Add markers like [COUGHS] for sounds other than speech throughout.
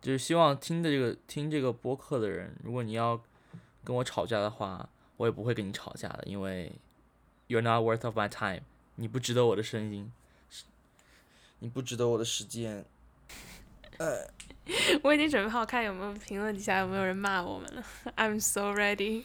就是希望听的这个听这个播客的人，如果你要跟我吵架的话，我也不会跟你吵架的，因为 you're not worth of my time，你不值得我的声音，你不值得我的时间。呃，[LAUGHS] 我已经准备好看有没有评论底下有没有人骂我们了。I'm so ready。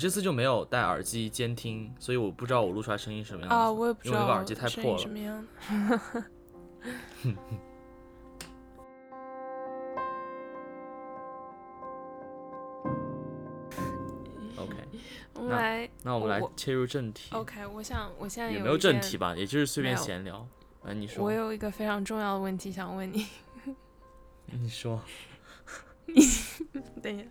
这次就没有戴耳机监听，所以我不知道我录出来声音什么样子。啊，我也不知道因为那个耳机太破了什么样的。[LAUGHS] OK，[LAUGHS] 我们来那我们来切入正题。OK，我想我现在有也没有正题吧，也就是随便闲聊。哎，你说我，有一个非常重要的问题想问你。[LAUGHS] 你说，等一下，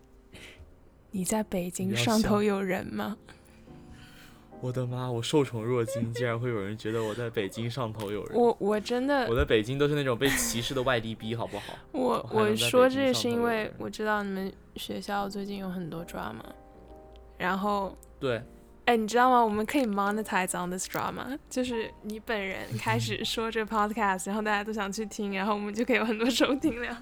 你在北京上头有人吗？[LAUGHS] 我的妈，我受宠若惊，竟然会有人觉得我在北京上头有人。我我真的我在北京都是那种被歧视的外地逼，好不好？[LAUGHS] 我我说这是因为我知道你们学校最近有很多 drama，然后对，哎，你知道吗？我们可以 monetize on this drama，就是你本人 [LAUGHS] 开始说这 podcast，然后大家都想去听，然后我们就可以有很多收听量。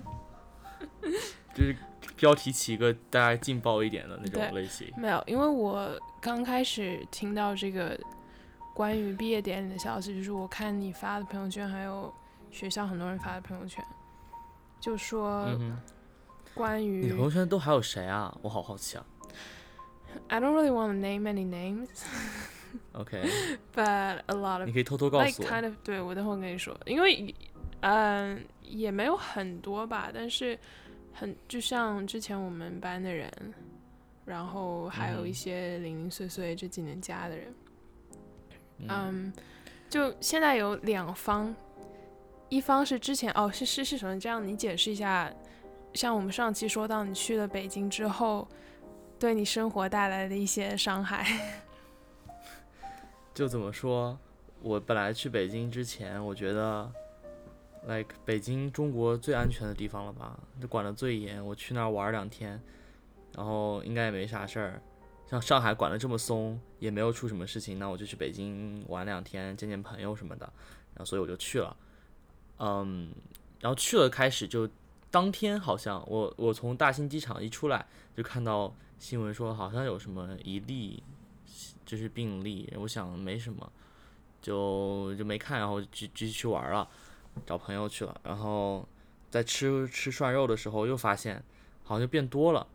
就是标题起一个大家劲爆一点的那种类型。没有，因为我刚开始听到这个关于毕业典礼的消息，就是我看你发的朋友圈，还有学校很多人发的朋友圈，就说关你的朋、友圈都还有谁啊？我好好奇啊。I don't really want to name any names, [LAUGHS] OK，but a lot of 你可以偷偷告诉我。kind of 对我等会儿跟你说，因为嗯、也没有很多吧，但是很就像之前我们班的人，然后还有一嗯些零零碎碎这几年加的人。嗯嗯，就现在有两方，一方是之前哦是是是什么？这样你解释一下，像我们上期说到你去了北京之后，对你生活带来的一些伤害。[LAUGHS] 就怎么说，我本来去北京之前，我觉得，like 北京中国最安全的地方了吧，就管得最严。我去那儿玩两天，然后应该也没啥事儿。像上海管得这么松，也没有出什么事情，那我就去北京玩两天，见见朋友什么的。然后所以我就去了，嗯，然后去了开始就当天好像我我从大兴机场一出来就看到新闻说好像有什么一例就是病例，我想没什么，就就没看，然后就继继续去玩了，找朋友去了，然后在吃吃涮肉的时候又发现好像就变多了，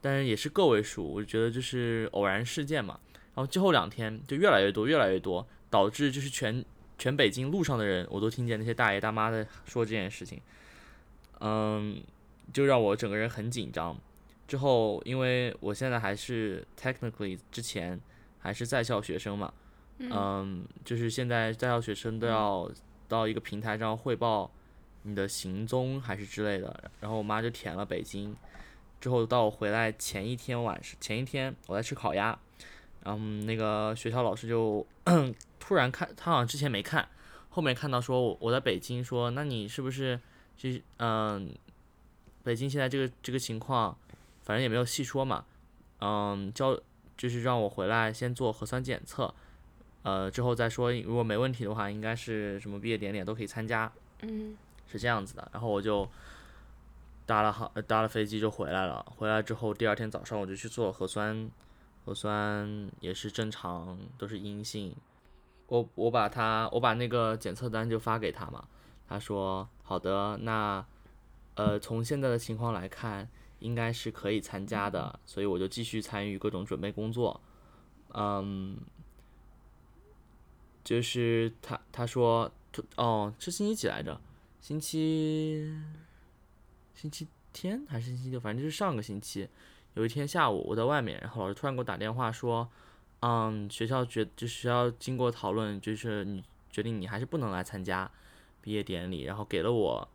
但是也是个位数，我觉得就是偶然事件嘛。然后最后两天就越来越多，越来越多，导致就是全全北京路上的人，我都听见那些大爷大妈在说这件事情，嗯，就让我整个人很紧张。之后，因为我现在还是 technically 之前还是在校学生嘛，嗯，就是现在在校学生都要到一个平台上汇报你的行踪还是之类的，然后我妈就填了北京，之后到我回来前一天晚上，前一天我在吃烤鸭，然后那个学校老师就 [CLEARS THROAT] 突然看，他好像之前没看，后面看到说我我在北京，说那你是不是就是嗯，北京现在这个这个情况，反正也没有细说嘛，嗯，叫就是让我回来先做核酸检测，呃，之后再说，如果没问题的话，应该是什么毕业典礼都可以参加，嗯是这样子的。然后我就搭了好呃搭了飞机就回来了，回来之后第二天早上我就去做核酸，核酸也是正常，都是阴性。我我把他我把那个检测单就发给他嘛，他说好的，那呃从现在的情况来看，应该是可以参加的，所以我就继续参与各种准备工作。嗯，就是他他说哦是星期几来着？星期星期天还是星期六？反正就是上个星期有一天下午我在外面，然后老师突然给我打电话说，嗯，学校决就学校经过讨论，就是你决定你还是不能来参加毕业典礼，然后给了我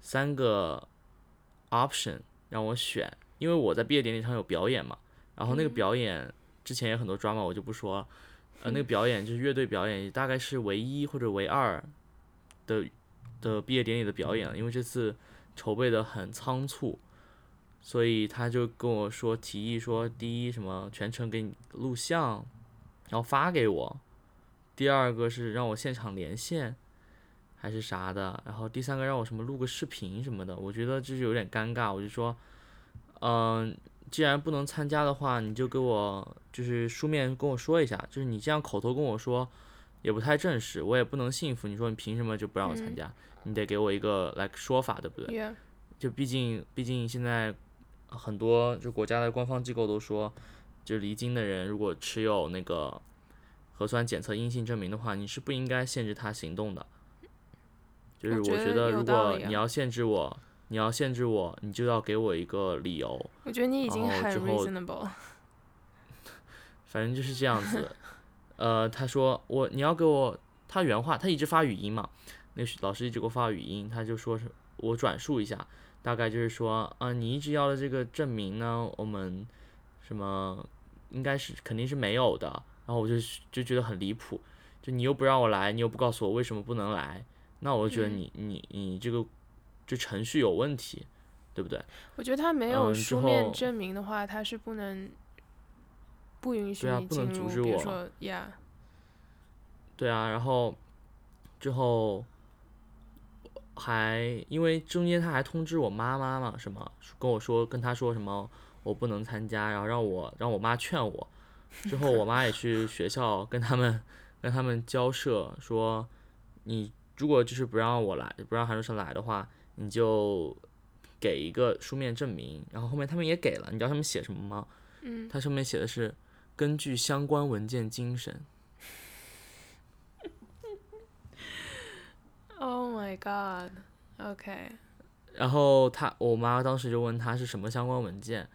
三个 option 让我选，因为我在毕业典礼上有表演嘛，然后那个嗯表演之前也很多 drama，我就不说了。呃，那个表演就是乐队表演，大概是唯一或者唯二的的毕业典礼的表演了，因为这次筹备的很仓促，所以他就跟我说提议说，第一什么全程给你录像，然后发给我；第二个是让我现场连线，还是啥的；然后第三个让我什么录个视频什么的。我觉得就是有点尴尬，我就说，嗯、既然不能参加的话，你就给我就是书面跟我说一下，就是你这样口头跟我说也不太正式，我也不能信服。你说你凭什么就不让我参嗯加？你得给我一个 like 说法，对不对就毕竟毕竟现在很多就国家的官方机构都说，就离京的人如果持有那个核酸检测阴性证明的话，你是不应该限制他行动的。就是我我觉得如果你要限制我，你要限制我，你就要给我一个理由。我觉得你已经很 reasonable。[LAUGHS] 反正就是这样子。呃，他说我你要给我，他原话他一直发语音嘛，那个老师一直给我发语音，他就说是我转述一下，大概就是说啊、你一直要的这个证明呢，我们什么应该是肯定是没有的，然后我就就觉得很离谱，就你又不让我来，你又不告诉我为什么不能来，那我就觉得嗯你、你你这个这程序有问题，对不对？我觉得他没有书面证明的话，他是不能不允许对啊不。能阻止我比如说，Yeah，对啊，然后之后还因为中间他还通知我妈妈嘛，什么跟我说跟他说什么我不能参加，然后让我让我妈劝我。之后我妈也去学校跟他们跟他们交涉说，你如果就是不让我来，不让韩若生来的话，你就给一个书面证明。然后后面他们也给了，你知道他们写什么吗？嗯，它上面写的是根据相关文件精神。[LAUGHS] Oh my God，OK，、然后他我妈当时就问他是什么相关文件，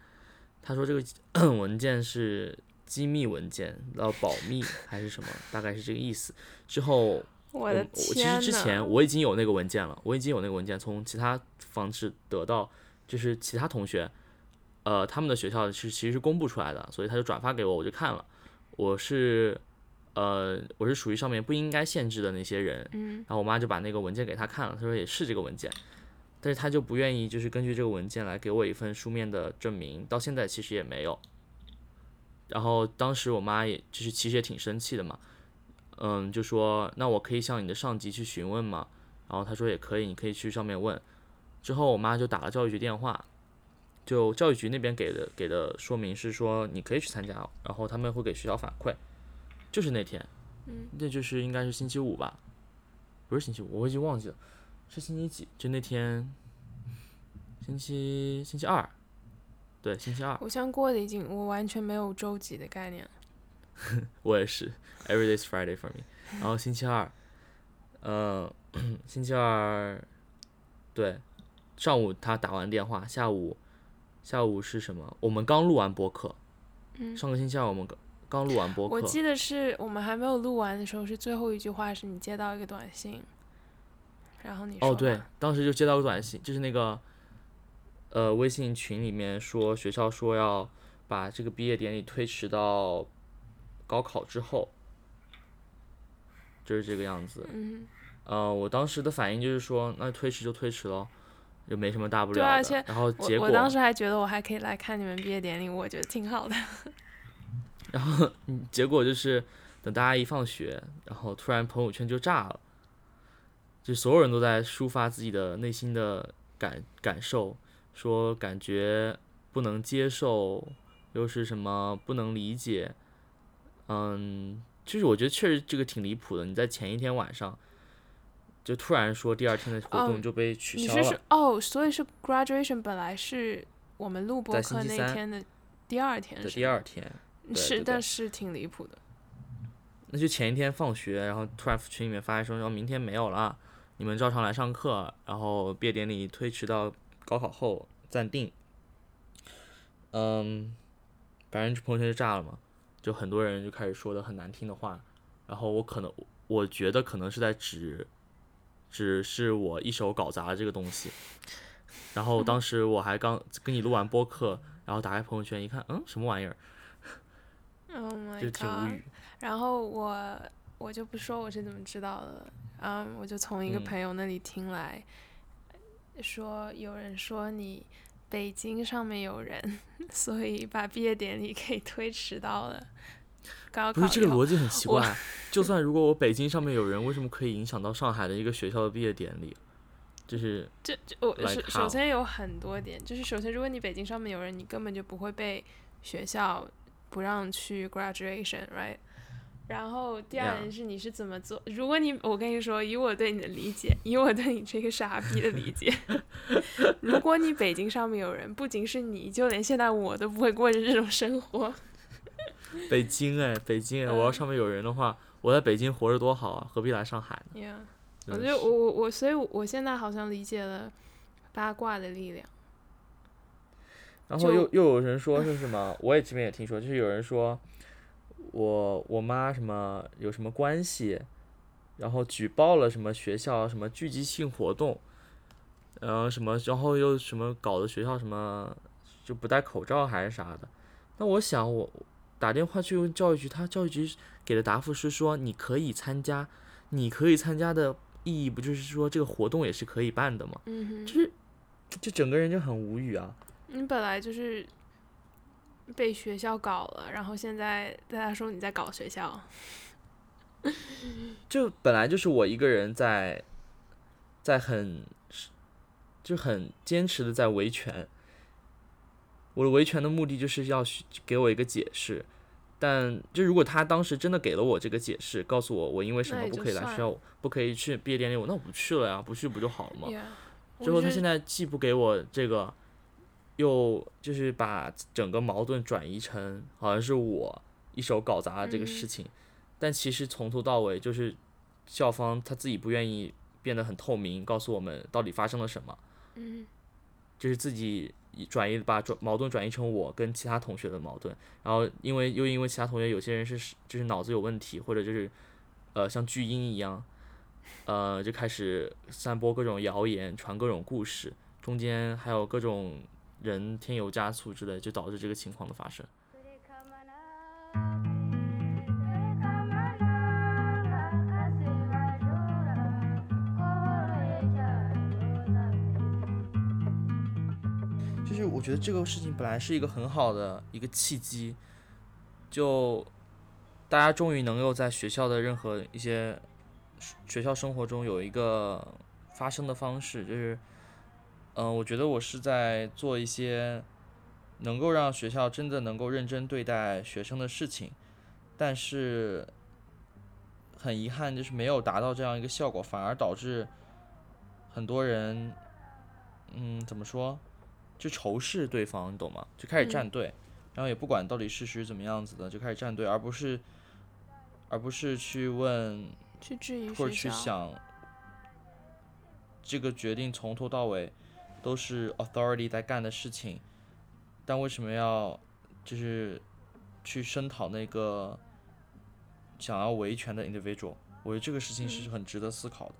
他说这个 [CLEARS THROAT] 文件是机密文件，要保密还是什么，大概是这个意思。之后我的我其实之前我已经有那个文件了，我已经有那个文件从其他方式得到，就是其他同学，呃，他们的学校是其实是公布出来的，所以他就转发给我，我就看了。我是呃，我是属于上面不应该限制的那些人，嗯然后我妈就把那个文件给他看了，他说也是这个文件，但是他就不愿意就是根据这个文件来给我一份书面的证明，到现在其实也没有。然后当时我妈也就是其实也挺生气的嘛，嗯，就说那我可以向你的上级去询问吗？然后他说也可以，你可以去上面问。之后我妈就打了教育局电话，就教育局那边给的给的说明是说你可以去参加，然后他们会给学校反馈。就是那天，嗯，那就是应该是星期五吧，不是星期五，我已经忘记了，是星期几？就那天，星期星期二，对，星期二，我像过的已经，我完全没有周几的概念。[LAUGHS] 我也是，Every day's Friday for me。然后星期二，呃，[CLEARS THROAT] 星期二，对，上午他打完电话，下午，下午是什么？我们刚录完播客，嗯上个星期二我们刚刚录完播客，我记得是我们还没有录完的时候，是最后一句话是你接到一个短信，然后你说哦，对，当时就接到个短信，就是那个，呃，微信群里面说学校说要把这个毕业典礼推迟到高考之后，就是这个样子。嗯，呃，我当时的反应就是说，那推迟就推迟喽，就没什么大不了的。对啊而且然后结果，我我当时还觉得我还可以来看你们毕业典礼，我觉得挺好的。[LAUGHS] 然后结果就是等大家一放学，然后突然朋友圈就炸了，就所有人都在抒发自己的内心的感感受，说感觉不能接受，又是什么不能理解，嗯，就是我觉得确实这个挺离谱的。你在前一天晚上就突然说第二天的活哦动就被取消了，说哦，所以是 graduation 本来是我们录播课那天的第二天的是第二天。对是，对对但是挺离谱的。那就前一天放学，然后突然群里面发一声说明天没有了，你们照常来上课，然后毕业典礼推迟到高考后暂定。嗯，反正朋友圈就炸了嘛，就很多人就开始说的很难听的话，然后我可能我觉得可能是在指，只是我一手搞砸了这个东西。然后当时我还刚跟你录完播客，然后打开朋友圈一看，嗯，什么玩意儿，[LAUGHS] Oh my 就挺无语。然后我我就不说我是怎么知道的了，嗯，我就从一个嗯朋友那里听来，说有人说你北京上面有人，[LAUGHS] 所以把毕业典礼给推迟到了高不。是这个逻辑很奇怪，就算如果我北京上面有人，为什么可以影响到上海的一个学校的毕业典礼？就是这这我首首先有很多点，就是首先如果你北京上面有人，你根本就不会被学校不让去 graduation，right？然后第二点是你是怎么做？如果你我跟你说，以我对你的理解，以我对你这个傻逼的理解，[LAUGHS] 如果你北京上面有人，不仅是你，就连现在我都不会过着这种生活。北京哎，北京哎，我要嗯上面有人的话，我在北京活着多好啊，何必来上海呢？Yeah，我觉得我我我，所以我现在好像理解了八卦的力量。然后又又有人说是什么？我也这边也听说，就是有人说我我妈什么有什么关系，然后举报了什么学校什么聚集性活动，然后什么，然后又什么搞的学校什么就不戴口罩还是啥的。那我想我打电话去问教育局，他教育局给的答复是说你可以参加，你可以参加的意义不就是说这个活动也是可以办的吗？嗯哼。就是就整个人就很无语啊。你本来就是被学校搞了，然后现在大家说你在搞学校，[LAUGHS] 就本来就是我一个人在，在很，就很坚持的在维权。我的维权的目的就是要给我一个解释，但就如果他当时真的给了我这个解释，告诉我我因为什么不可以来学校，不可以去毕业典礼，我那我不去了呀，不去不就好了吗？Yeah，之后他现在在既不给我这个，又就是把整个矛盾转移成好像是我一手搞砸了这个事嗯。情，但其实从头到尾就是校方他自己不愿意变得很透明，告诉我们到底发生了什么，嗯。就是自己以转移把转矛盾转移成我跟其他同学的矛盾，然后因为又因为其他同学有些人是就是脑子有问题，或者就是呃像巨婴一样，呃就开始散播各种谣言，传各种故事，中间还有各种人添油加醋之类，就导致这个情况的发生。就是我觉得这个事情本来是一个很好的一个契机，就大家终于能够在学校的任何一些学校生活中有一个发声的方式，就是，嗯、我觉得我是在做一些能够让学校真的能够认真对待学生的事情，但是很遗憾就是没有达到这样一个效果，反而导致很多人，嗯，怎么说？就仇视对方，你懂吗？就开始站嗯队，然后也不管到底事实怎么样子的，就开始站队，而不是，而不是去问去质疑或者去，想，这个决定从头到尾都是 authority 在干的事情，但为什么要就是去声讨那个想要维权的 individual？我觉得这个事情是嗯很值得思考的。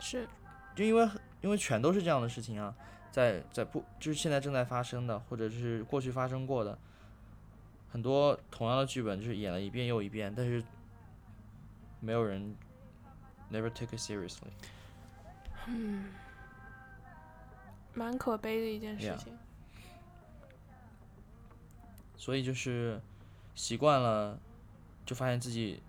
是就因为因为全都是这样的事情啊，在在不就是现在正在发生的，或者是过去发生过的，很多同样的剧本就是演了一遍又一遍，但是没有人 never take it seriously。蛮可悲的一件事 Yeah 情。所以就是习惯了，就发现自己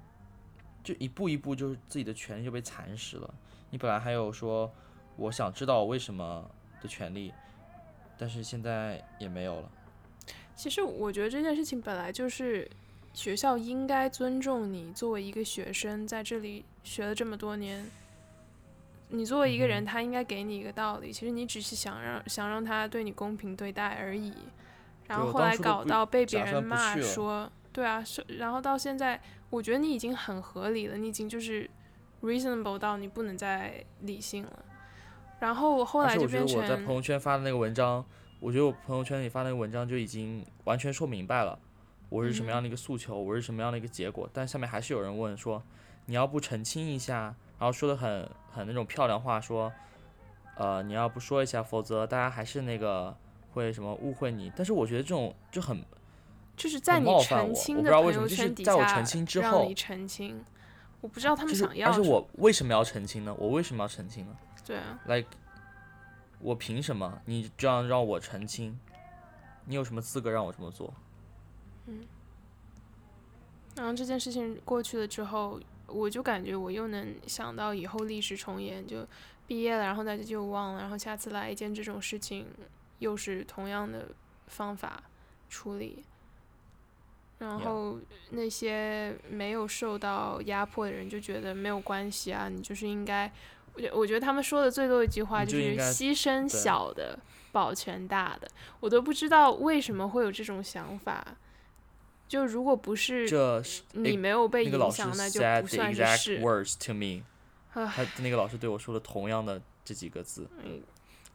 就一步一步就是自己的权利就被蚕食了。你本来还有说我想知道为什么的权利，但是现在也没有了。其实我觉得这件事情本来就是学校应该尊重你作为一个学生在这里学了这么多年，你作为一个人，嗯他应该给你一个道理。其实你只是想让想让他对你公平对待而已。然后后来搞到被别人骂说，对啊，是，然后到现在，我觉得你已经很合理了，你已经就是 reasonable 到你不能再理性了。然后后来就而且我觉得变我在朋，友圈发的那个文章，我觉得我朋友圈里发那个文章就已经完全说明白了，我是什么样的一个诉求，我是什么样的一个结果。但下面还是有人问说，你要不澄清一下，然后说的很很那种漂亮话，说，呃，你要不说一下，否则大家还是那个会什么误会你，但是我觉得这种就很就是在你澄清我不知道的朋友为什么就是圈底下在我澄清之后让你澄清，我不知道他们想要什么。而且我为什么要澄清呢？我为什么要澄清呢对啊，？like 我凭什么？你这样让我澄清，你有什么资格让我这么做？嗯然后这件事情过去了之后，我就感觉我又能想到以后历史重演，就毕业了，然后大家就忘了，然后下次来一件这种事情，又是同样的方法处理。然后那些没有受到压迫的人就觉得没有关系啊，你就是应该，我觉我觉得他们说的最多一句话就是牺牲小的保全大的，我都不知道为什么会有这种想法。就如果不是这是你没有被影响，那就不算是 words to me。他那个老师对我说了同样的这几个字。嗯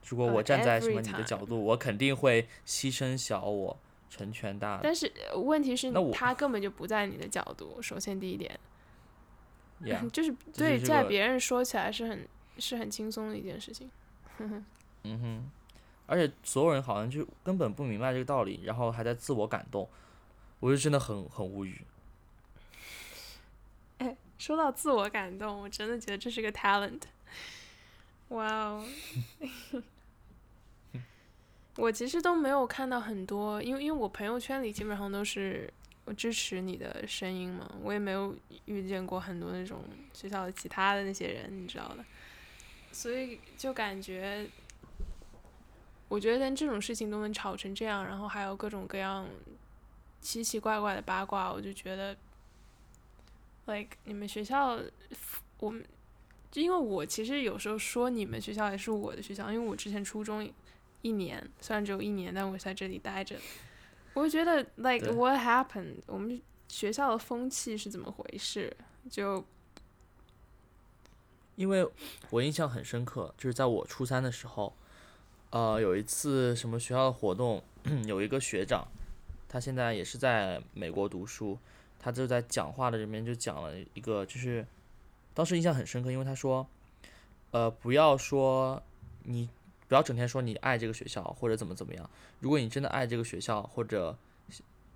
如果呃我站在什么你的角度，我肯定会牺牲小我，成全大。但是呃问题是他根本就不在你的角度。首先第一点 Yeah，[LAUGHS] 就是对，是在别人说起来是很是很轻松的一件事情。[LAUGHS] 嗯哼，而且所有人好像就根本不明白这个道理，然后还在自我感动，我就真的很很无语。哎，说到自我感动，我真的觉得这是个 talent。哇哦！[LAUGHS] 我其实都没有看到很多，因为因为我朋友圈里基本上都是我支持你的声音嘛，我也没有遇见过很多那种学校的其他的那些人，你知道的，所以就感觉，我觉得连这种事情都能吵成这样，然后还有各种各样奇奇怪怪的八卦，我就觉得，like 你们学校，我们，就因为我其实有时候说你们学校也是我的学校，因为我之前初中一年，虽然只有一年，但我在这里待着，我就觉得 like what happened？我们学校的风气是怎么回事？就因为我印象很深刻，就是在我初三的时候，呃，有一次什么学校的活动，[CLEARS THROAT] 有一个学长，他现在也是在美国读书，他就在讲话的里面就讲了一个，就是当时印象很深刻，因为他说，呃，不要说你不要整天说你爱这个学校或者怎么怎么样，如果你真的爱这个学校或者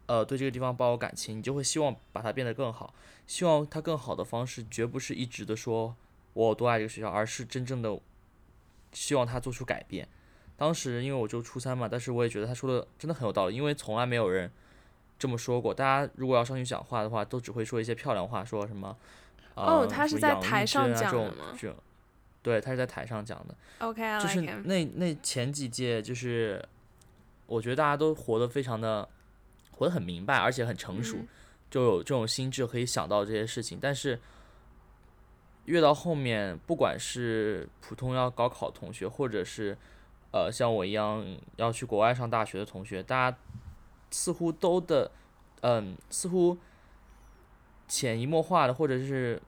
呃对这个地方抱有感情，你就会希望把它变得更好，希望它更好的方式绝不是一直的说。我有多爱这个学校，而是真正的希望他做出改变。当时因为我就初三嘛，但是我也觉得他说的真的很有道理，因为从来没有人这么说过。大家如果要上去讲话的话，都只会说一些漂亮话，说什么哦呃他是在台上讲的对，他是在台上讲的。就是。那那前几届，就是我觉得大家都活得非常的活得很明白，而且很成熟，嗯就有这种心智可以想到这些事情。但是越到后面，不管是普通要高考同学，或者是呃像我一样要去国外上大学的同学，大家似乎都的嗯，似乎潜移默化的，或者是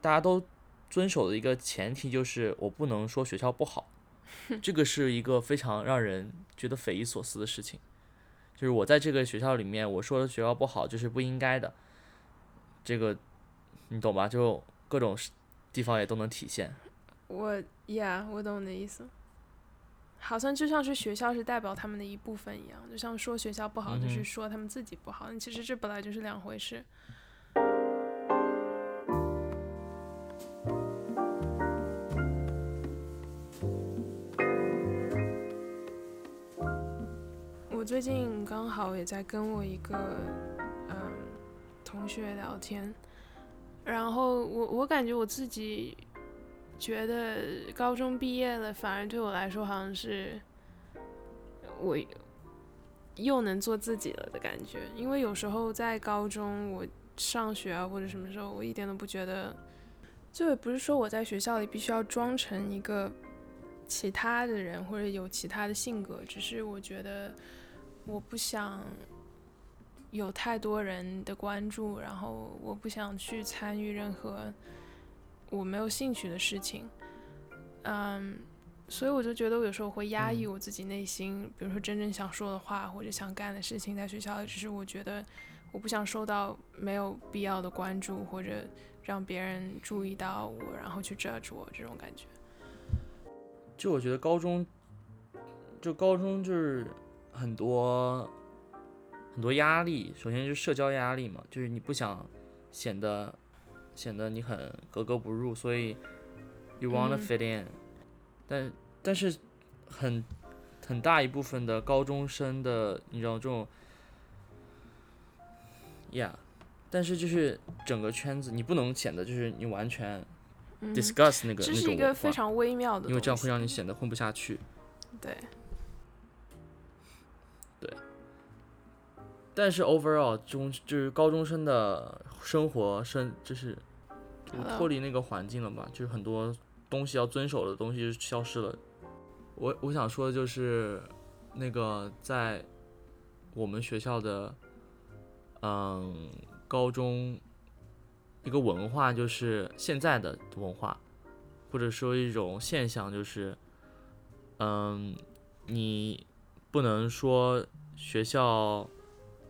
大家都遵守的一个前提就是我不能说学校不好，[LAUGHS] 这个是一个非常让人觉得匪夷所思的事情。就是我在这个学校里面，我说的学校不好就是不应该的，这个你懂吧？就各种地方也都能体现。我，Yeah，我懂你的意思。好像就像是学校是代表他们的一部分一样，就像说学校不好，就是说他们自己不好。其实这本来就是两回事。我最近刚好也在跟我一个嗯同学聊天，然后我我感觉我自己觉得高中毕业了，反而对我来说好像是我又能做自己了的感觉。因为有时候在高中我上学啊或者什么时候，我一点都不觉得，就也不是说我在学校里必须要装成一个其他的人或者有其他的性格，只是我觉得我不想。有太多人的关注，然后我不想去参与任何我没有兴趣的事情，嗯，所以我就觉得我有时候会压抑我自己内心，比如说真正想说的话或者想干的事情，在学校，只是我觉得我不想受到没有必要的关注，或者让别人注意到我，然后去 judge 我这种感觉。就我觉得高中就高中就是很多很多压力，首先就是社交压力嘛，就是你不想显得显得你很格格不入，所以 you wanna 嗯。fit in，、但但是很很大一部分的高中生的你知道这种，yeah，但是就是整个圈子你不能显得就是你完全嗯，discuss 那个、这那种文化是一个非常微妙的，因为这样会让你显得混不下去。对，但是 overall 中就是高中生的生活生就是就脱离那个环境了吧，就是很多东西要遵守的东西就消失了。我我想说的就是那个在我们学校的嗯高中一个文化就是现在的文化，或者说一种现象就是嗯你不能说学校。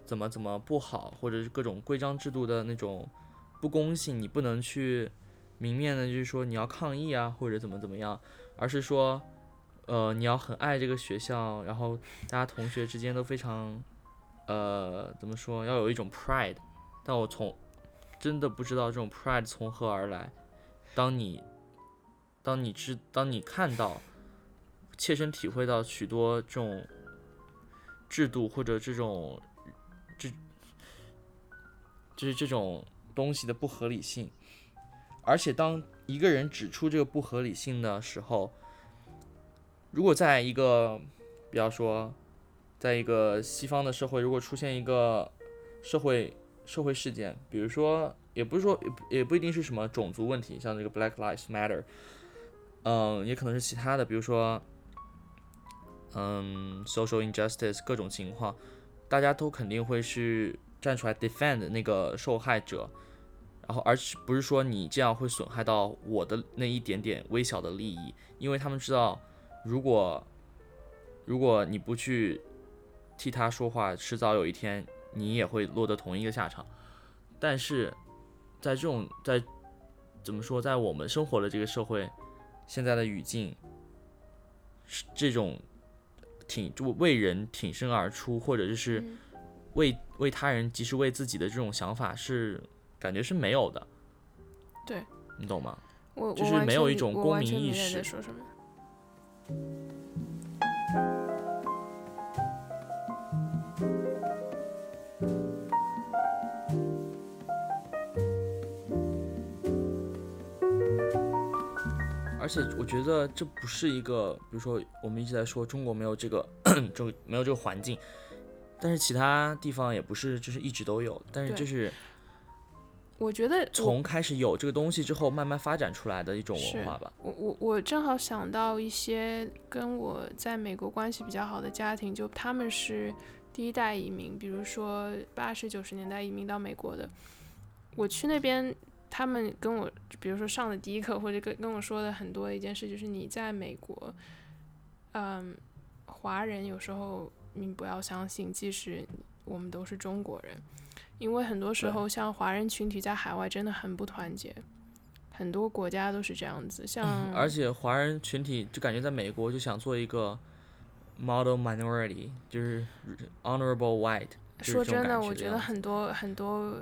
怎么怎么不好，或者是各种规章制度的那种不公信，你不能去明面的，就是说你要抗议啊，或者怎么怎么样，而是说，呃，你要很爱这个学校，然后大家同学之间都非常，呃，怎么说，要有一种 pride。但我从真的不知道这种 pride 从何而来。当你，当你知，当你看到，切身体会到许多这种制度或者这种。就是这种东西的不合理性，而且当一个人指出这个不合理性的时候，如果在一个，比方说，在一个西方的社会，如果出现一个社会社会事件，比如说，也不是说也不一定是什么种族问题，像这个 Black Lives Matter，嗯，也可能是其他的，比如说，嗯，social injustice 各种情况，大家都肯定会是。站出来 defend 那个受害者，然后而不是说你这样会损害到我的那一点点微小的利益，因为他们知道，如果如果你不去替他说话，迟早有一天你也会落得同一个下场。但是在这种在怎么说，在我们生活的这个社会，现在的语境是，这种挺就为人挺身而出，或者就是。为为他人，即使为自己的这种想法是感觉是没有的，对你懂吗？我就是没有一种公民意识说什么。而且我觉得这不是一个，比如说我们一直在说中国没有这个就 [COUGHS] 没有这个环境，但是其他地方也不是就是一直都有，但是就是我觉得我从开始有这个东西之后慢慢发展出来的一种文化吧。我我我正好想到一些跟我在美国关系比较好的家庭，就他们是第一代移民，比如说八十九十年代移民到美国的。我去那边，他们跟我，比如说上的第一课，或者跟跟我说的很多一件事，就是你在美国，嗯，华人有时候你不要相信，即使我们都是中国人，因为很多时候像华人群体在海外真的很不团结。很多国家都是这样子，像 [LAUGHS] 而且华人群体就感觉在美国就想做一个 model minority，就是 honorable white。说真的，我觉得很多很多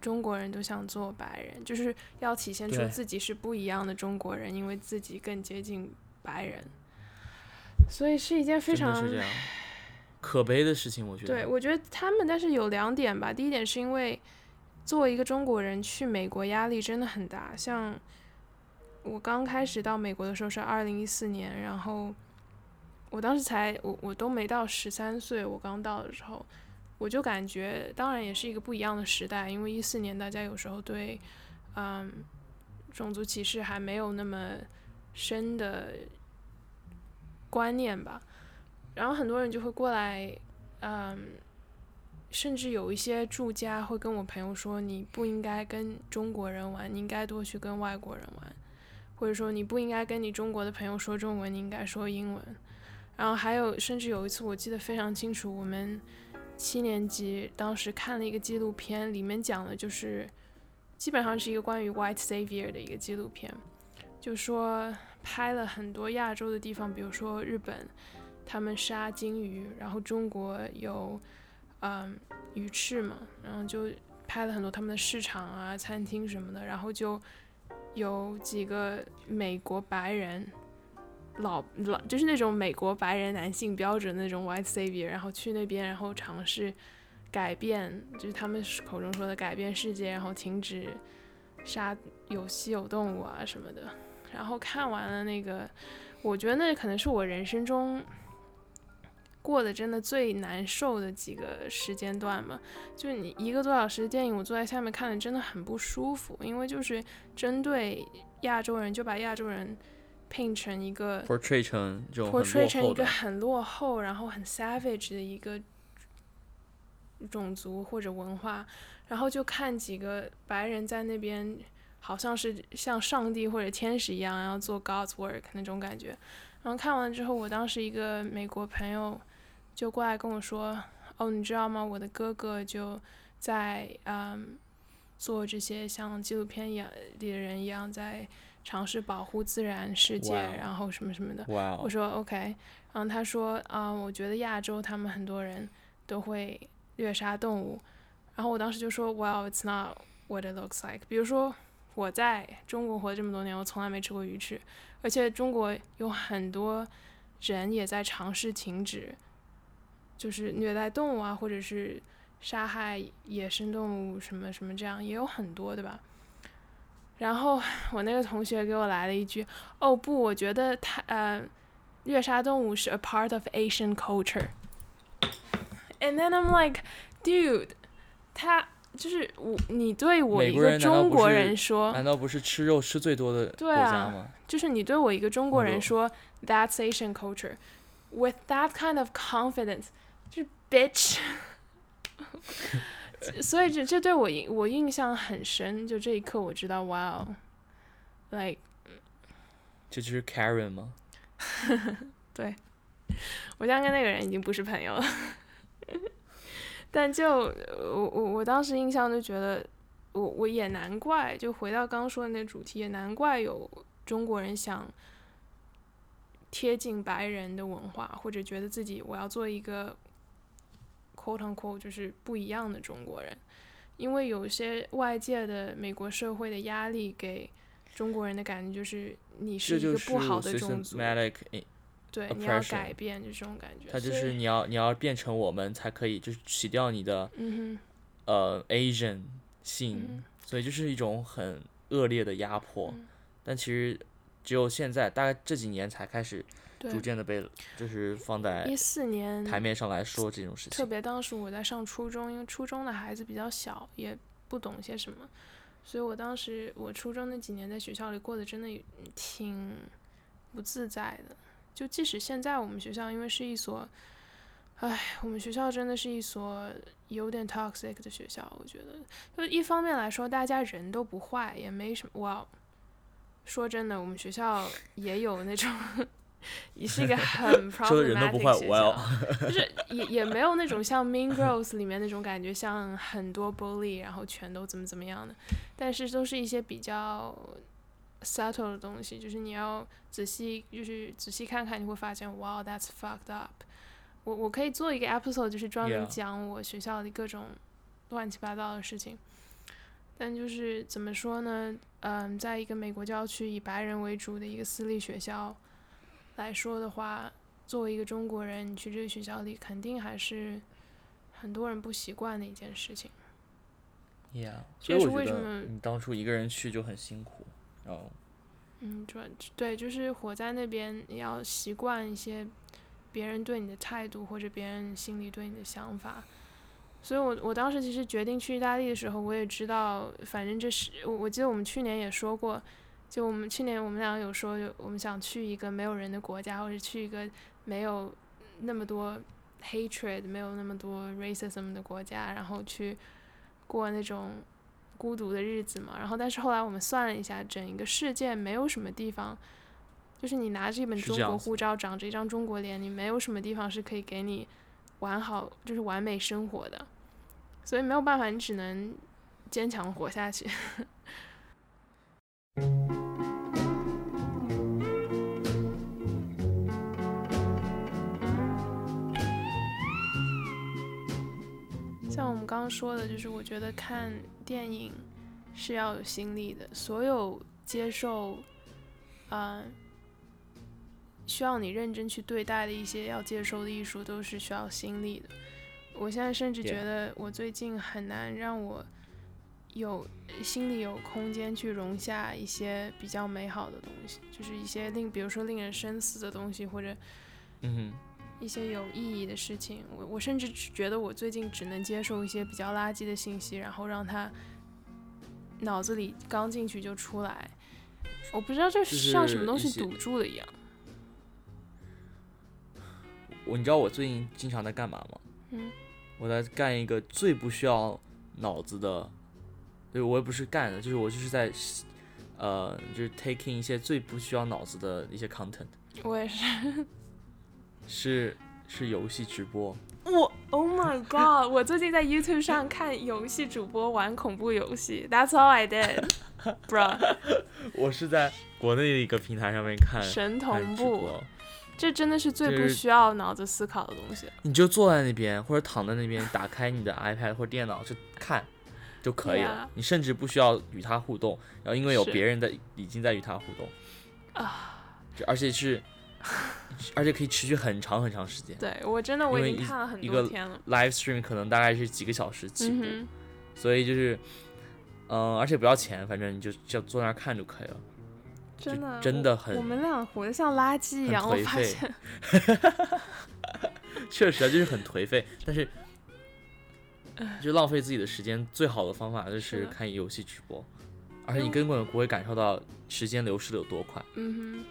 中国人都想做白人，就是要体现出自己是不一样的中国人，因为自己更接近白人，所以是一件非常是这样，可悲的事情，我觉得。对，我觉得他们，但是有两点吧。第一点是因为作为一个中国人去美国压力真的很大。像我刚开始到美国的时候是二零一四年，然后我当时才我我都没到十三岁，我刚到的时候，我就感觉，当然也是一个不一样的时代，因为一四年大家有时候对嗯种族歧视还没有那么深的观念吧。然后很多人就会过来，嗯，甚至有一些住家会跟我朋友说，你不应该跟中国人玩，你应该多去跟外国人玩，或者说你不应该跟你中国的朋友说中文，你应该说英文。然后还有，甚至有一次我记得非常清楚，我们七年级当时看了一个纪录片，里面讲的就是基本上是一个关于 White Savior 的一个纪录片，就说拍了很多亚洲的地方，比如说日本。他们杀鲸鱼，然后中国有嗯鱼翅嘛，然后就拍了很多他们的市场啊、餐厅什么的，然后就有几个美国白人。老老就是那种美国白人男性标准那种 white savior，然后去那边，然后尝试改变，就是他们口中说的改变世界，然后停止杀有稀有动物啊什么的。然后看完了那个，我觉得那可能是我人生中过得真的最难受的几个时间段吧。就是你一个多小时的电影，我坐在下面看的真的很不舒服，因为就是针对亚洲人，就把亚洲人。拼成一个，portray 成这种，portray 成一个很落后，然后很 savage 的一个种族或者文化，然后就看几个白人在那边，好像是像上帝或者天使一样，要做 God's work 那种感觉。然后看完之后，我当时一个美国朋友就过来跟我说：“哦，你知道吗？我的哥哥就在嗯做这些像纪录片一样里的人一样在。”尝试保护自然世界，然后什么什么的。我说 OK，然后他说啊，我觉得亚洲他们很多人都会虐杀动物，然后我当时就说，Well, it's not what it looks like。比如说我在中国活这么多年，我从来没吃过鱼翅，而且中国有很多人也在尝试停止，就是虐待动物啊，或者是杀害野生动物什么什么这样，也有很多，对吧？然后我那个同学给我来了一句：“哦不，我觉得他呃，虐杀动物是 a part of Asian culture。” And then I'm like, dude，他就是我，你对我一个中国人说，难道不是吃肉吃最多的国家吗？就是你对我一个中国人说，That's Asian culture with that kind of confidence，就是 bitch。[LAUGHS] 所以这这对我印我印象很深，就这一刻我知道，哇哦，like，这就是 Karen 吗？[LAUGHS] 对，我现在跟那个人已经不是朋友了，但就我我我当时印象就觉得，我我也难怪，就回到刚刚说的那主题，也难怪有中国人想贴近白人的文化，或者觉得自己我要做一个。quote unquote 就是不一样的中国人，因为有些外界的美国社会的压力给中国人的感觉就是你是一个不好的种族，对，你要改变就这种感觉。他就是你要你要变成我们才可以，就是洗掉你的呃 Asian 性，所以就是一种很恶劣的压迫。但其实只有现在大概这几年才开始。逐渐的被就是放在一四年台面上来说这种事情，特别当时我在上初中，因为初中的孩子比较小，也不懂些什么，所以我当时我初中那几年在学校里过得真的挺不自在的。就即使现在我们学校因为是一所，唉，我们学校真的是一所有点 toxic 的学校，我觉得，就一方面来说大家人都不坏，也没什么。哇，说真的，我们学校也有那种。也是一个很 [LAUGHS] problematic 学校，就是也也没有那种像 Mean Girls 里面那种感觉，像很多 bully，然后全都怎么怎么样的，但是都是一些比较 subtle 的东西，就是你要仔细，就是仔细看看，你会发现，Wow that's fucked up。我我可以做一个 episode，就是专门讲我学校的各种乱七八糟的事情，但就是怎么说呢？嗯，在一个美国郊区以白人为主的一个私立学校。来说的话，作为一个中国人，你去这个学校里，肯定还是很多人不习惯的一件事情。Yeah，所以我觉得你当初一个人去就很辛苦，嗯，主对，就是活在那边，你要习惯一些别人对你的态度，或者别人心里对你的想法。所以我我当时其实决定去意大利的时候，我也知道，反正这是我我记得我们去年也说过。就我们去年，我们俩有说，我们想去一个没有人的国家，或者去一个没有那么多 hatred、没有那么多 racism 的国家，然后去过那种孤独的日子嘛，然后但是后来我们算了一下，整一个世界没有什么地方，就是你拿着一本中国护照，长着一张中国脸，你没有什么地方是可以给你完好，就是完美生活的，所以没有办法，你只能坚强活下去。[LAUGHS] 像我们刚刚说的，就是我觉得看。电影是要有心力的，所有接受，嗯、需要你认真去对待的一些要接受的艺术，都是需要心力的。我现在甚至觉得，我最近很难让我有心里有空间去容下一些比较美好的东西，就是一些令，比如说令人深思的东西，或者嗯一些有意义的事情。我我甚至只觉得我最近只能接受一些比较垃圾的信息，然后让他脑子里刚进去就出来。我不知道这是像什么东西堵住了一样。我你知道我最近经常在干嘛吗？嗯我在干一个最不需要脑子的，对我也不是干的，就是我就是在，呃，就是 taking 一些最不需要脑子的一些 content，我也是。是是游戏直播。我 Oh my God！我最近在 YouTube 上看游戏主播玩恐怖游戏，That's all I did, bro。[LAUGHS] 我是在国内的一个平台上面看神同步，这真的是最不需要脑子思考的东西。你就坐在那边或者躺在那边，打开你的 iPad 或者电脑就看就可以了。你甚至不需要与他互动，然后因为有别人在已经在与他互动啊，就而且是 [LAUGHS] 而且可以持续很长很长时间。对我真的我已经看了很多天了。live stream 可能大概是几个小时起步，嗯，所以就是，嗯、而且不要钱，反正你就就坐那儿看就可以了。真的真的很我们俩活得像垃圾一样，我发现。[LAUGHS] 确实啊，就是很颓废，但是 [LAUGHS] 就浪费自己的时间，最好的方法就是看游戏直播，而且你嗯根本不会感受到时间流逝的有多快。嗯哼，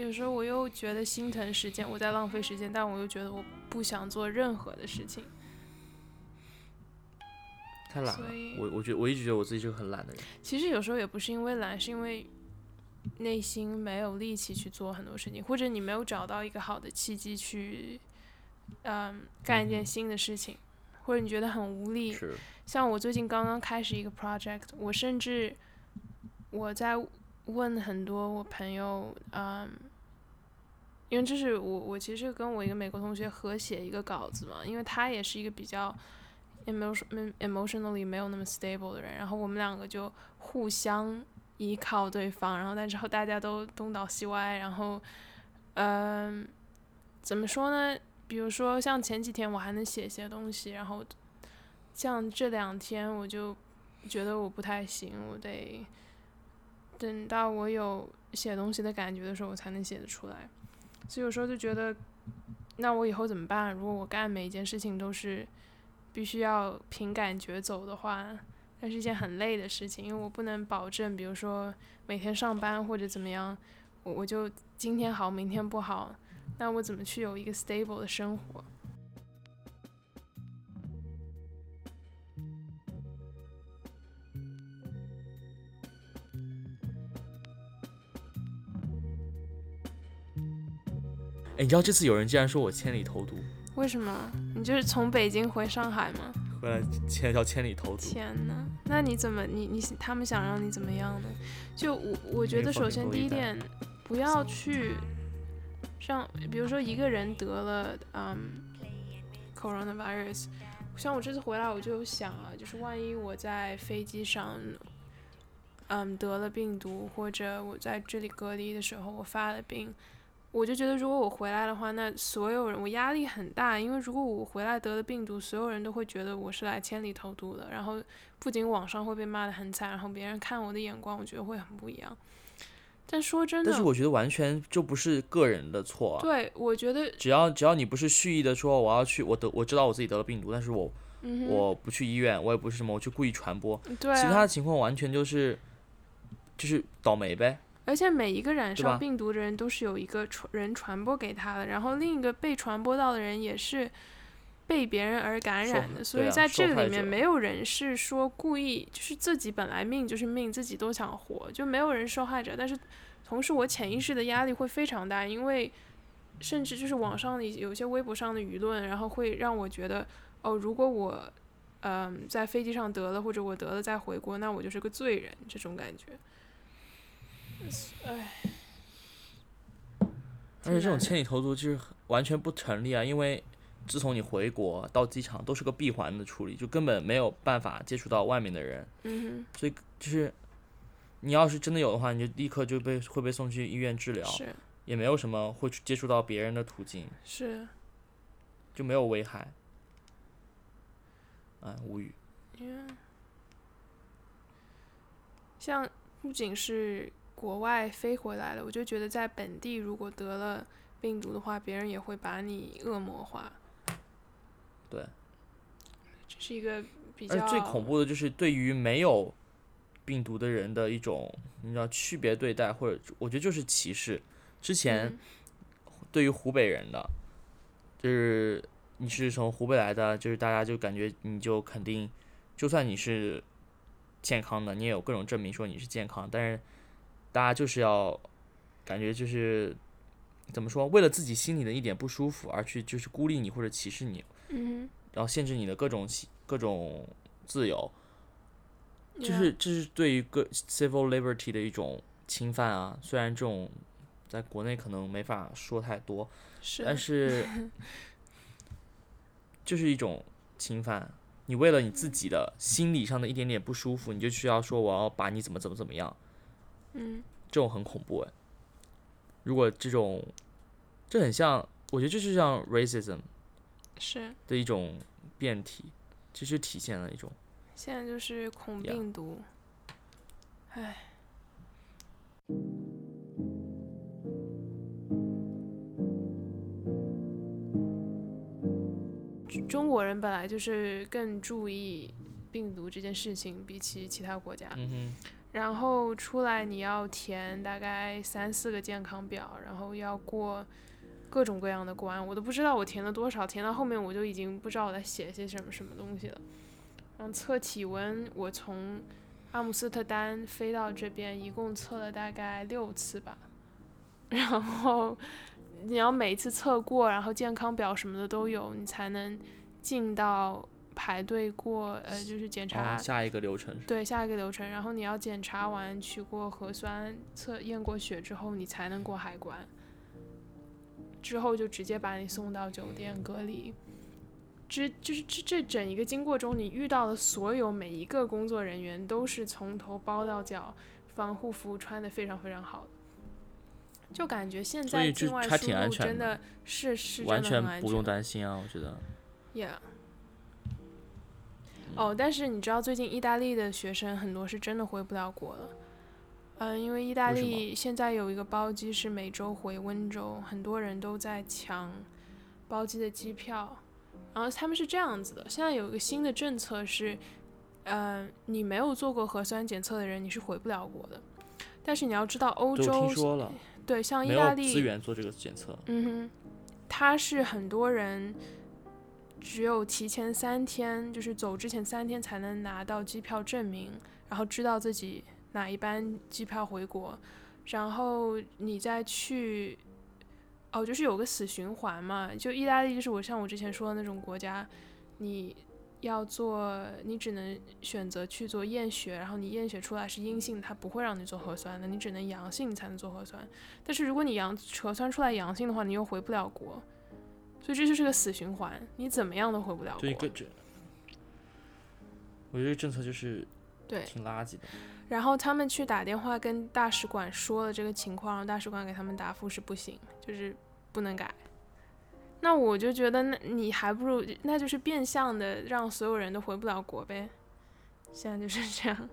有时候我又觉得心疼时间，我在浪费时间，但我又觉得我不想做任何的事情。太懒了我我觉得我一直觉得我自己是个很懒的人。其实有时候也不是因为懒，是因为内心没有力气去做很多事情，或者你没有找到一个好的契机去，嗯，干一件新的事情，或者你觉得很无力。是，像我最近刚刚开始一个 project，我甚至我在问很多我朋友，嗯，因为这是我我其实跟我一个美国同学合写一个稿子嘛，因为他也是一个比较 emotion emotionally 没有那么 stable 的人，然后我们两个就互相依靠对方，然后但之后大家都东倒西歪，然后嗯，怎么说呢？比如说像前几天我还能写些东西，然后像这两天我就觉得我不太行，我得等到我有写东西的感觉的时候，我才能写得出来。所以有时候就觉得，那我以后怎么办？如果我干每一件事情都是必须要凭感觉走的话，那是一件很累的事情，因为我不能保证，比如说每天上班或者怎么样，我我就今天好，明天不好，那我怎么去有一个 stable 的生活？哎，你知道这次有人竟然说我千里投毒，为什么？你就是从北京回上海吗？回来签了条千里投毒。天呐，那你怎么你你他们想让你怎么样呢？就我我觉得，首先第一点，不要去像比如说一个人得了嗯 coronavirus，像我这次回来我就想啊，就是万一我在飞机上嗯得了病毒，或者我在这里隔离的时候我发了病。我就觉得，如果我回来的话，那所有人我压力很大，因为如果我回来得了病毒，所有人都会觉得我是来千里投毒的，然后不仅网上会被骂得很惨，然后别人看我的眼光，我觉得会很不一样。但说真的，但是我觉得完全就不是个人的错啊。对，我觉得，只要只要你不是蓄意的说我要去，我得我知道我自己得了病毒，但是我、嗯，我不去医院，我也不是什么，我去故意传播，对、啊，其他的情况完全就是就是倒霉呗。而且每一个染上病毒的人都是有一个传人传播给他的，然后另一个被传播到的人也是被别人而感染的，所以在这里面没有人是说故意，就是自己本来命就是命，自己都想活，就没有人受害者。但是同时我潜意识的压力会非常大，因为甚至就是网上的有一些微博上的舆论，然后会让我觉得哦，如果我嗯在飞机上得了，或者我得了再回国，那我就是个罪人，这种感觉。唉，而且这种千里投毒就是完全不成立啊，因为自从你回国到机场都是个闭环的处理，就根本没有办法接触到外面的人，嗯所以就是你要是真的有的话，你就立刻就被会被送去医院治疗，，是。也没有什么会去接触到别人的途径，是，就没有危害。哎，无语。嗯，像不仅是国外飞回来的，我就觉得在本地如果得了病毒的话，别人也会把你恶魔化。对，这是一个比而较最恐怖的就是对于没有病毒的人的一种，你知道区别对待，或者我觉得就是歧视。之前嗯对于湖北人的，就是你是从湖北来的，就是大家就感觉你就肯定，就算你是健康的，你也有各种证明说你是健康，但是大家就是要感觉就是怎么说，为了自己心里的一点不舒服而去就是孤立你或者歧视你，嗯然后限制你的各种各种自由，哼，就是这是对于个 civil liberty 的一种侵犯啊。虽然这种在国内可能没法说太多，是，但是 [LAUGHS] 就是一种侵犯。你为了你自己的心理上的一点点不舒服，你就需要说我要把你怎么怎么怎么样，嗯这种很恐怖哎。如果这种，这很像，我觉得这就像 racism 是，的一种变体，这是体现了一种。现在就是恐病毒，唉。中国人本来就是更注意病毒这件事情，比起其他国家。嗯哼，然后出来你要填大概三四个健康表，然后要过各种各样的关，我都不知道我填了多少，填到后面我就已经不知道我在写些什么什么东西了。然后测体温，我从阿姆斯特丹飞到这边，一共测了大概六次吧。[LAUGHS] 然后你要每次测过，然后健康表什么的都有，你才能进到排队过，呃，就是检查哦，下一个流程对，下一个流程，然后你要检查完、取过核酸、测验过血之后，你才能过海关。之后就直接把你送到酒店隔离。这就是这这整一个经过中，你遇到的所有每一个工作人员都是从头包到脚，防护服穿的非常非常好的。就感觉现在就境外输入真全的的是是的很安全不用。担心啊，我觉得。Yeah。哦，但是你知道最近意大利的学生很多是真的回不了国了。嗯，因为意大利现在有一个包机是每周回温州，很多人都在抢包机的机票。然后他们是这样子的，现在有一个新的政策是，呃，你没有做过核酸检测的人你是回不了国的。但是你要知道，欧洲听说了，对像意大利资源做这个检测。嗯哼，他是很多人只有提前三天，就是走之前三天才能拿到机票证明，然后知道自己哪一班机票回国，然后你再去，哦，就是有个死循环嘛，就意大利就是我像我之前说的那种国家，你。要做，你只能选择去做验血，然后你验血出来是阴性，它不会让你做核酸的，你只能阳性才能做核酸。但是如果你阳核酸出来阳性的话，你又回不了国，所以这就是个死循环，你怎么样都回不了国。就一个这，我觉得这个政策就是对，挺垃圾的。然后他们去打电话跟大使馆说了这个情况，然后大使馆给他们答复是不行，就是不能改。那我就觉得，那你还不如那就是变相的让所有人都回不了国呗。现在就是这样。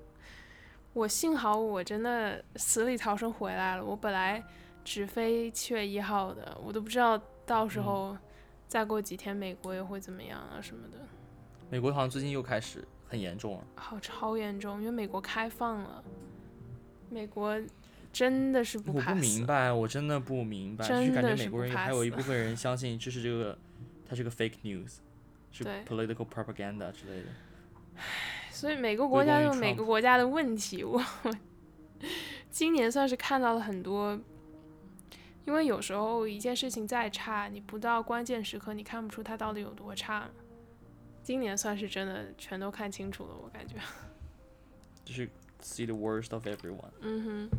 我幸好我真的死里逃生回来了，我本来只飞七月一号的，我都不知道到时嗯候再过几天美国又会怎么样啊什么的。美国好像最近又开始很严重了。好超严重，因为美国开放了，美国真的是不我不。明白，我真的不明白，就是真感觉美国人还有一部分人相信这是这个，它是个 fake news，是 political propaganda 之类的。所以每个国家有每个国家的问题。我 [LAUGHS] 今年算是看到了很多，因为有时候一件事情再差，你不到关键时刻，你看不出它到底有多差。今年算是真的全都看清楚了，我感觉。[LAUGHS] 就是 see the worst of everyone。嗯哼。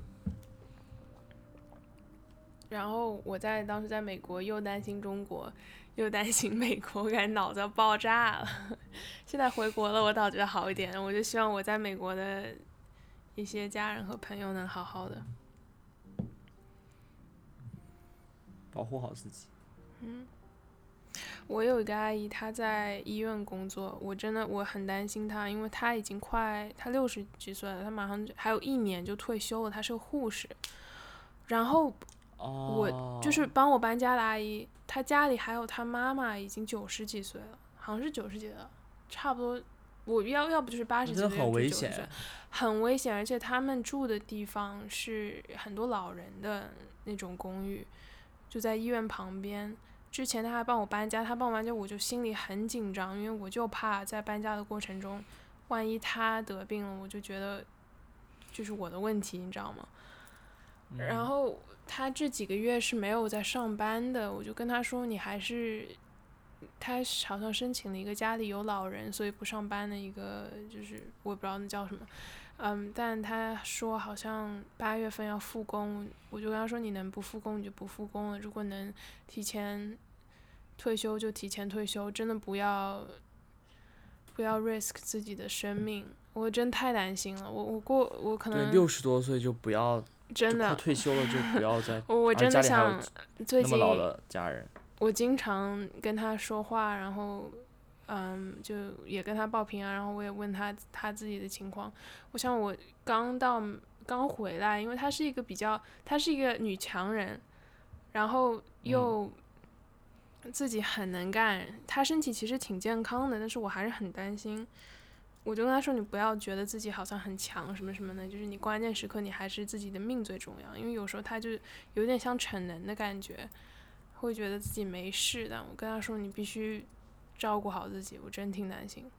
然后我在当时在美国又担心中国，又担心美国，我感觉脑子要爆炸了。[LAUGHS] 现在回国了，我倒觉得好一点。我就希望我在美国的一些家人和朋友能好好的。保护好自己。嗯，我有一个阿姨，她在医院工作，我真的我很担心她，因为她已经快她六十几岁了，她马上还有一年就退休了，她是个护士。然后我就是帮我搬家的阿姨，她家里还有她妈妈，已经九十几岁了，好像是九十几了，差不多。我要要不就是八十几岁，很危险，很危险，而且他们住的地方是很多老人的那种公寓。就在医院旁边，之前他还帮我搬家，他帮我搬家，我就心里很紧张，因为我就怕在搬家的过程中，万一他得病了，我就觉得就是我的问题，你知道吗？然后他这几个月是没有在上班的，我就跟他说，你还是，他好像申请了一个家里有老人，所以不上班的一个，就是我也不知道那叫什么。嗯，但他说好像八月份要复工，我就跟他说你能不复工你就不复工了，如果能提前退休就提前退休，真的不要不要 risk 自己的生命，我真太担心了，我我过我可能六十多岁就不要真的退休了就不要再，[LAUGHS] 我真的想最近老的家人，我经常跟他说话，然后。嗯，就也跟他报平安，然后我也问他他自己的情况。我想我刚到刚回来，因为她是一个比较，她是一个女强人，然后又自己很能干，她身体其实挺健康的，但是我还是很担心。我就跟他说，你不要觉得自己好像很强什么什么的，就是你关键时刻你还是自己的命最重要。因为有时候他就有点像逞能的感觉，会觉得自己没事，的我跟他说你必须。照顾好自己，我真挺担心。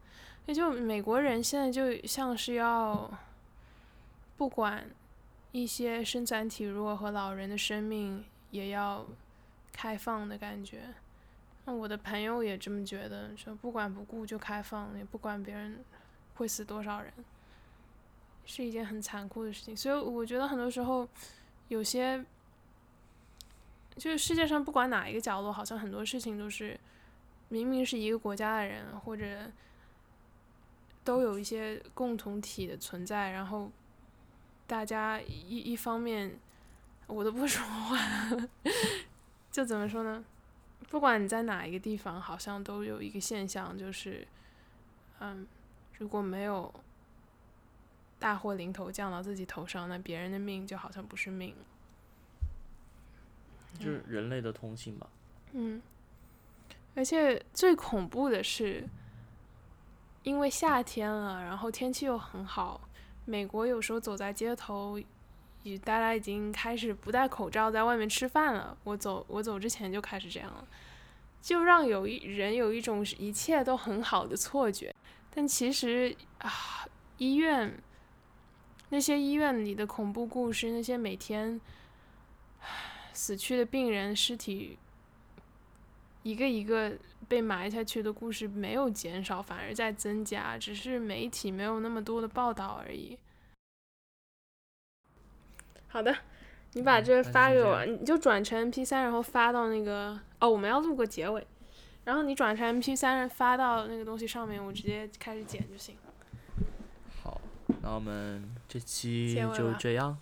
也就美国人现在就像是要不管一些身残体弱和老人的生命也要开放的感觉。那我的朋友也这么觉得，说不管不顾就开放，也不管别人会死多少人，是一件很残酷的事情。所以我觉得很多时候有些就是世界上不管哪一个角落，好像很多事情都是。明明是一个国家的人，或者都有一些共同体的存在，然后大家一一方面，我都不说话，[LAUGHS] 就怎么说呢？不管你在哪一个地方，好像都有一个现象，就是，嗯，如果没有大祸临头降到自己头上，那别人的命就好像不是命。就是人类的通性吧。嗯。而且最恐怖的是，因为夏天了，然后天气又很好，美国有时候走在街头，已大家已经开始不戴口罩在外面吃饭了。我走我走之前就开始这样了，就让有一人有一种一切都很好的错觉。但其实啊，医院那些医院里的恐怖故事，那些每天死去的病人尸体。一个一个被埋下去的故事没有减少，反而在增加，只是媒体没有那么多的报道而已。好的，你把这发给我，你就转成 MP 三，然后发到那个哦，我们要录个结尾，然后你转成 MP 三发到那个东西上面，我直接开始剪就行。好，那我们这期就这样。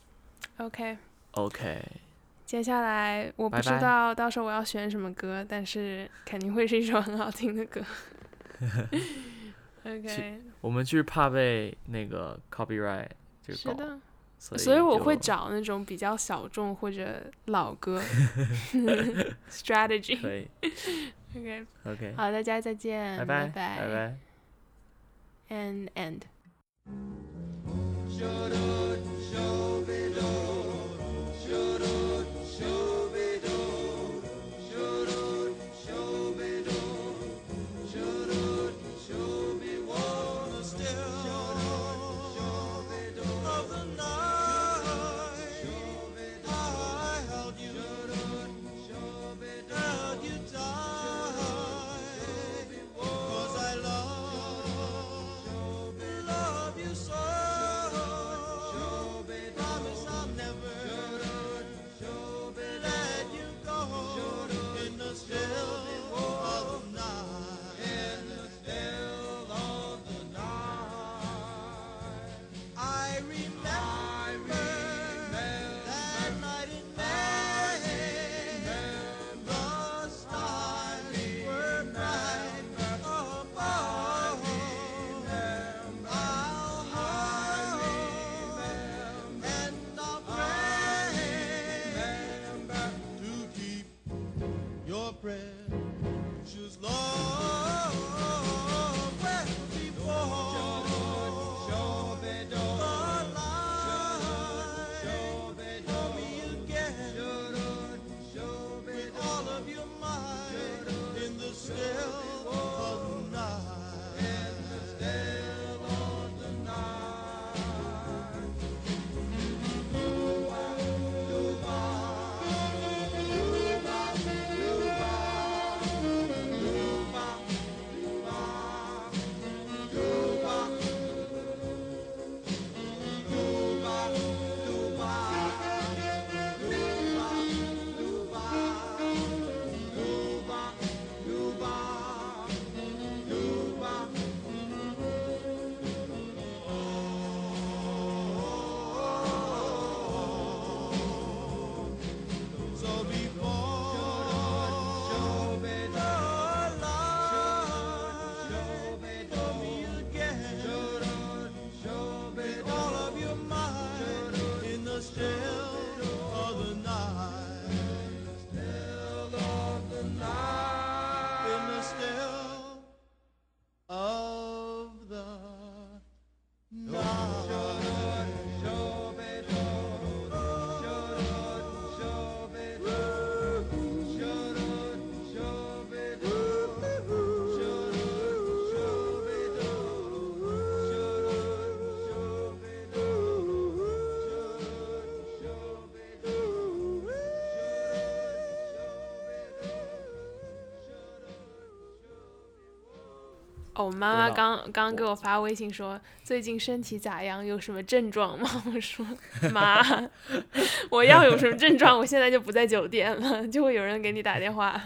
OK。OK。接下来我不知道到时候我要选什么歌，但是肯定会是一首很好听的歌。[LAUGHS] OK，我们就是怕被那个 copyright 就是的，所以我会找那种比较小众或者老歌。[LAUGHS] Strategy。可以。[LAUGHS] OK。OK。好，大家再见，拜拜，拜拜。And end。哦，我妈妈刚刚给我发微信说最近身体咋样，有什么症状吗？[LAUGHS] 我说妈，[LAUGHS] 我要有什么症状，我现在就不在酒店了，就会有人给你打电话。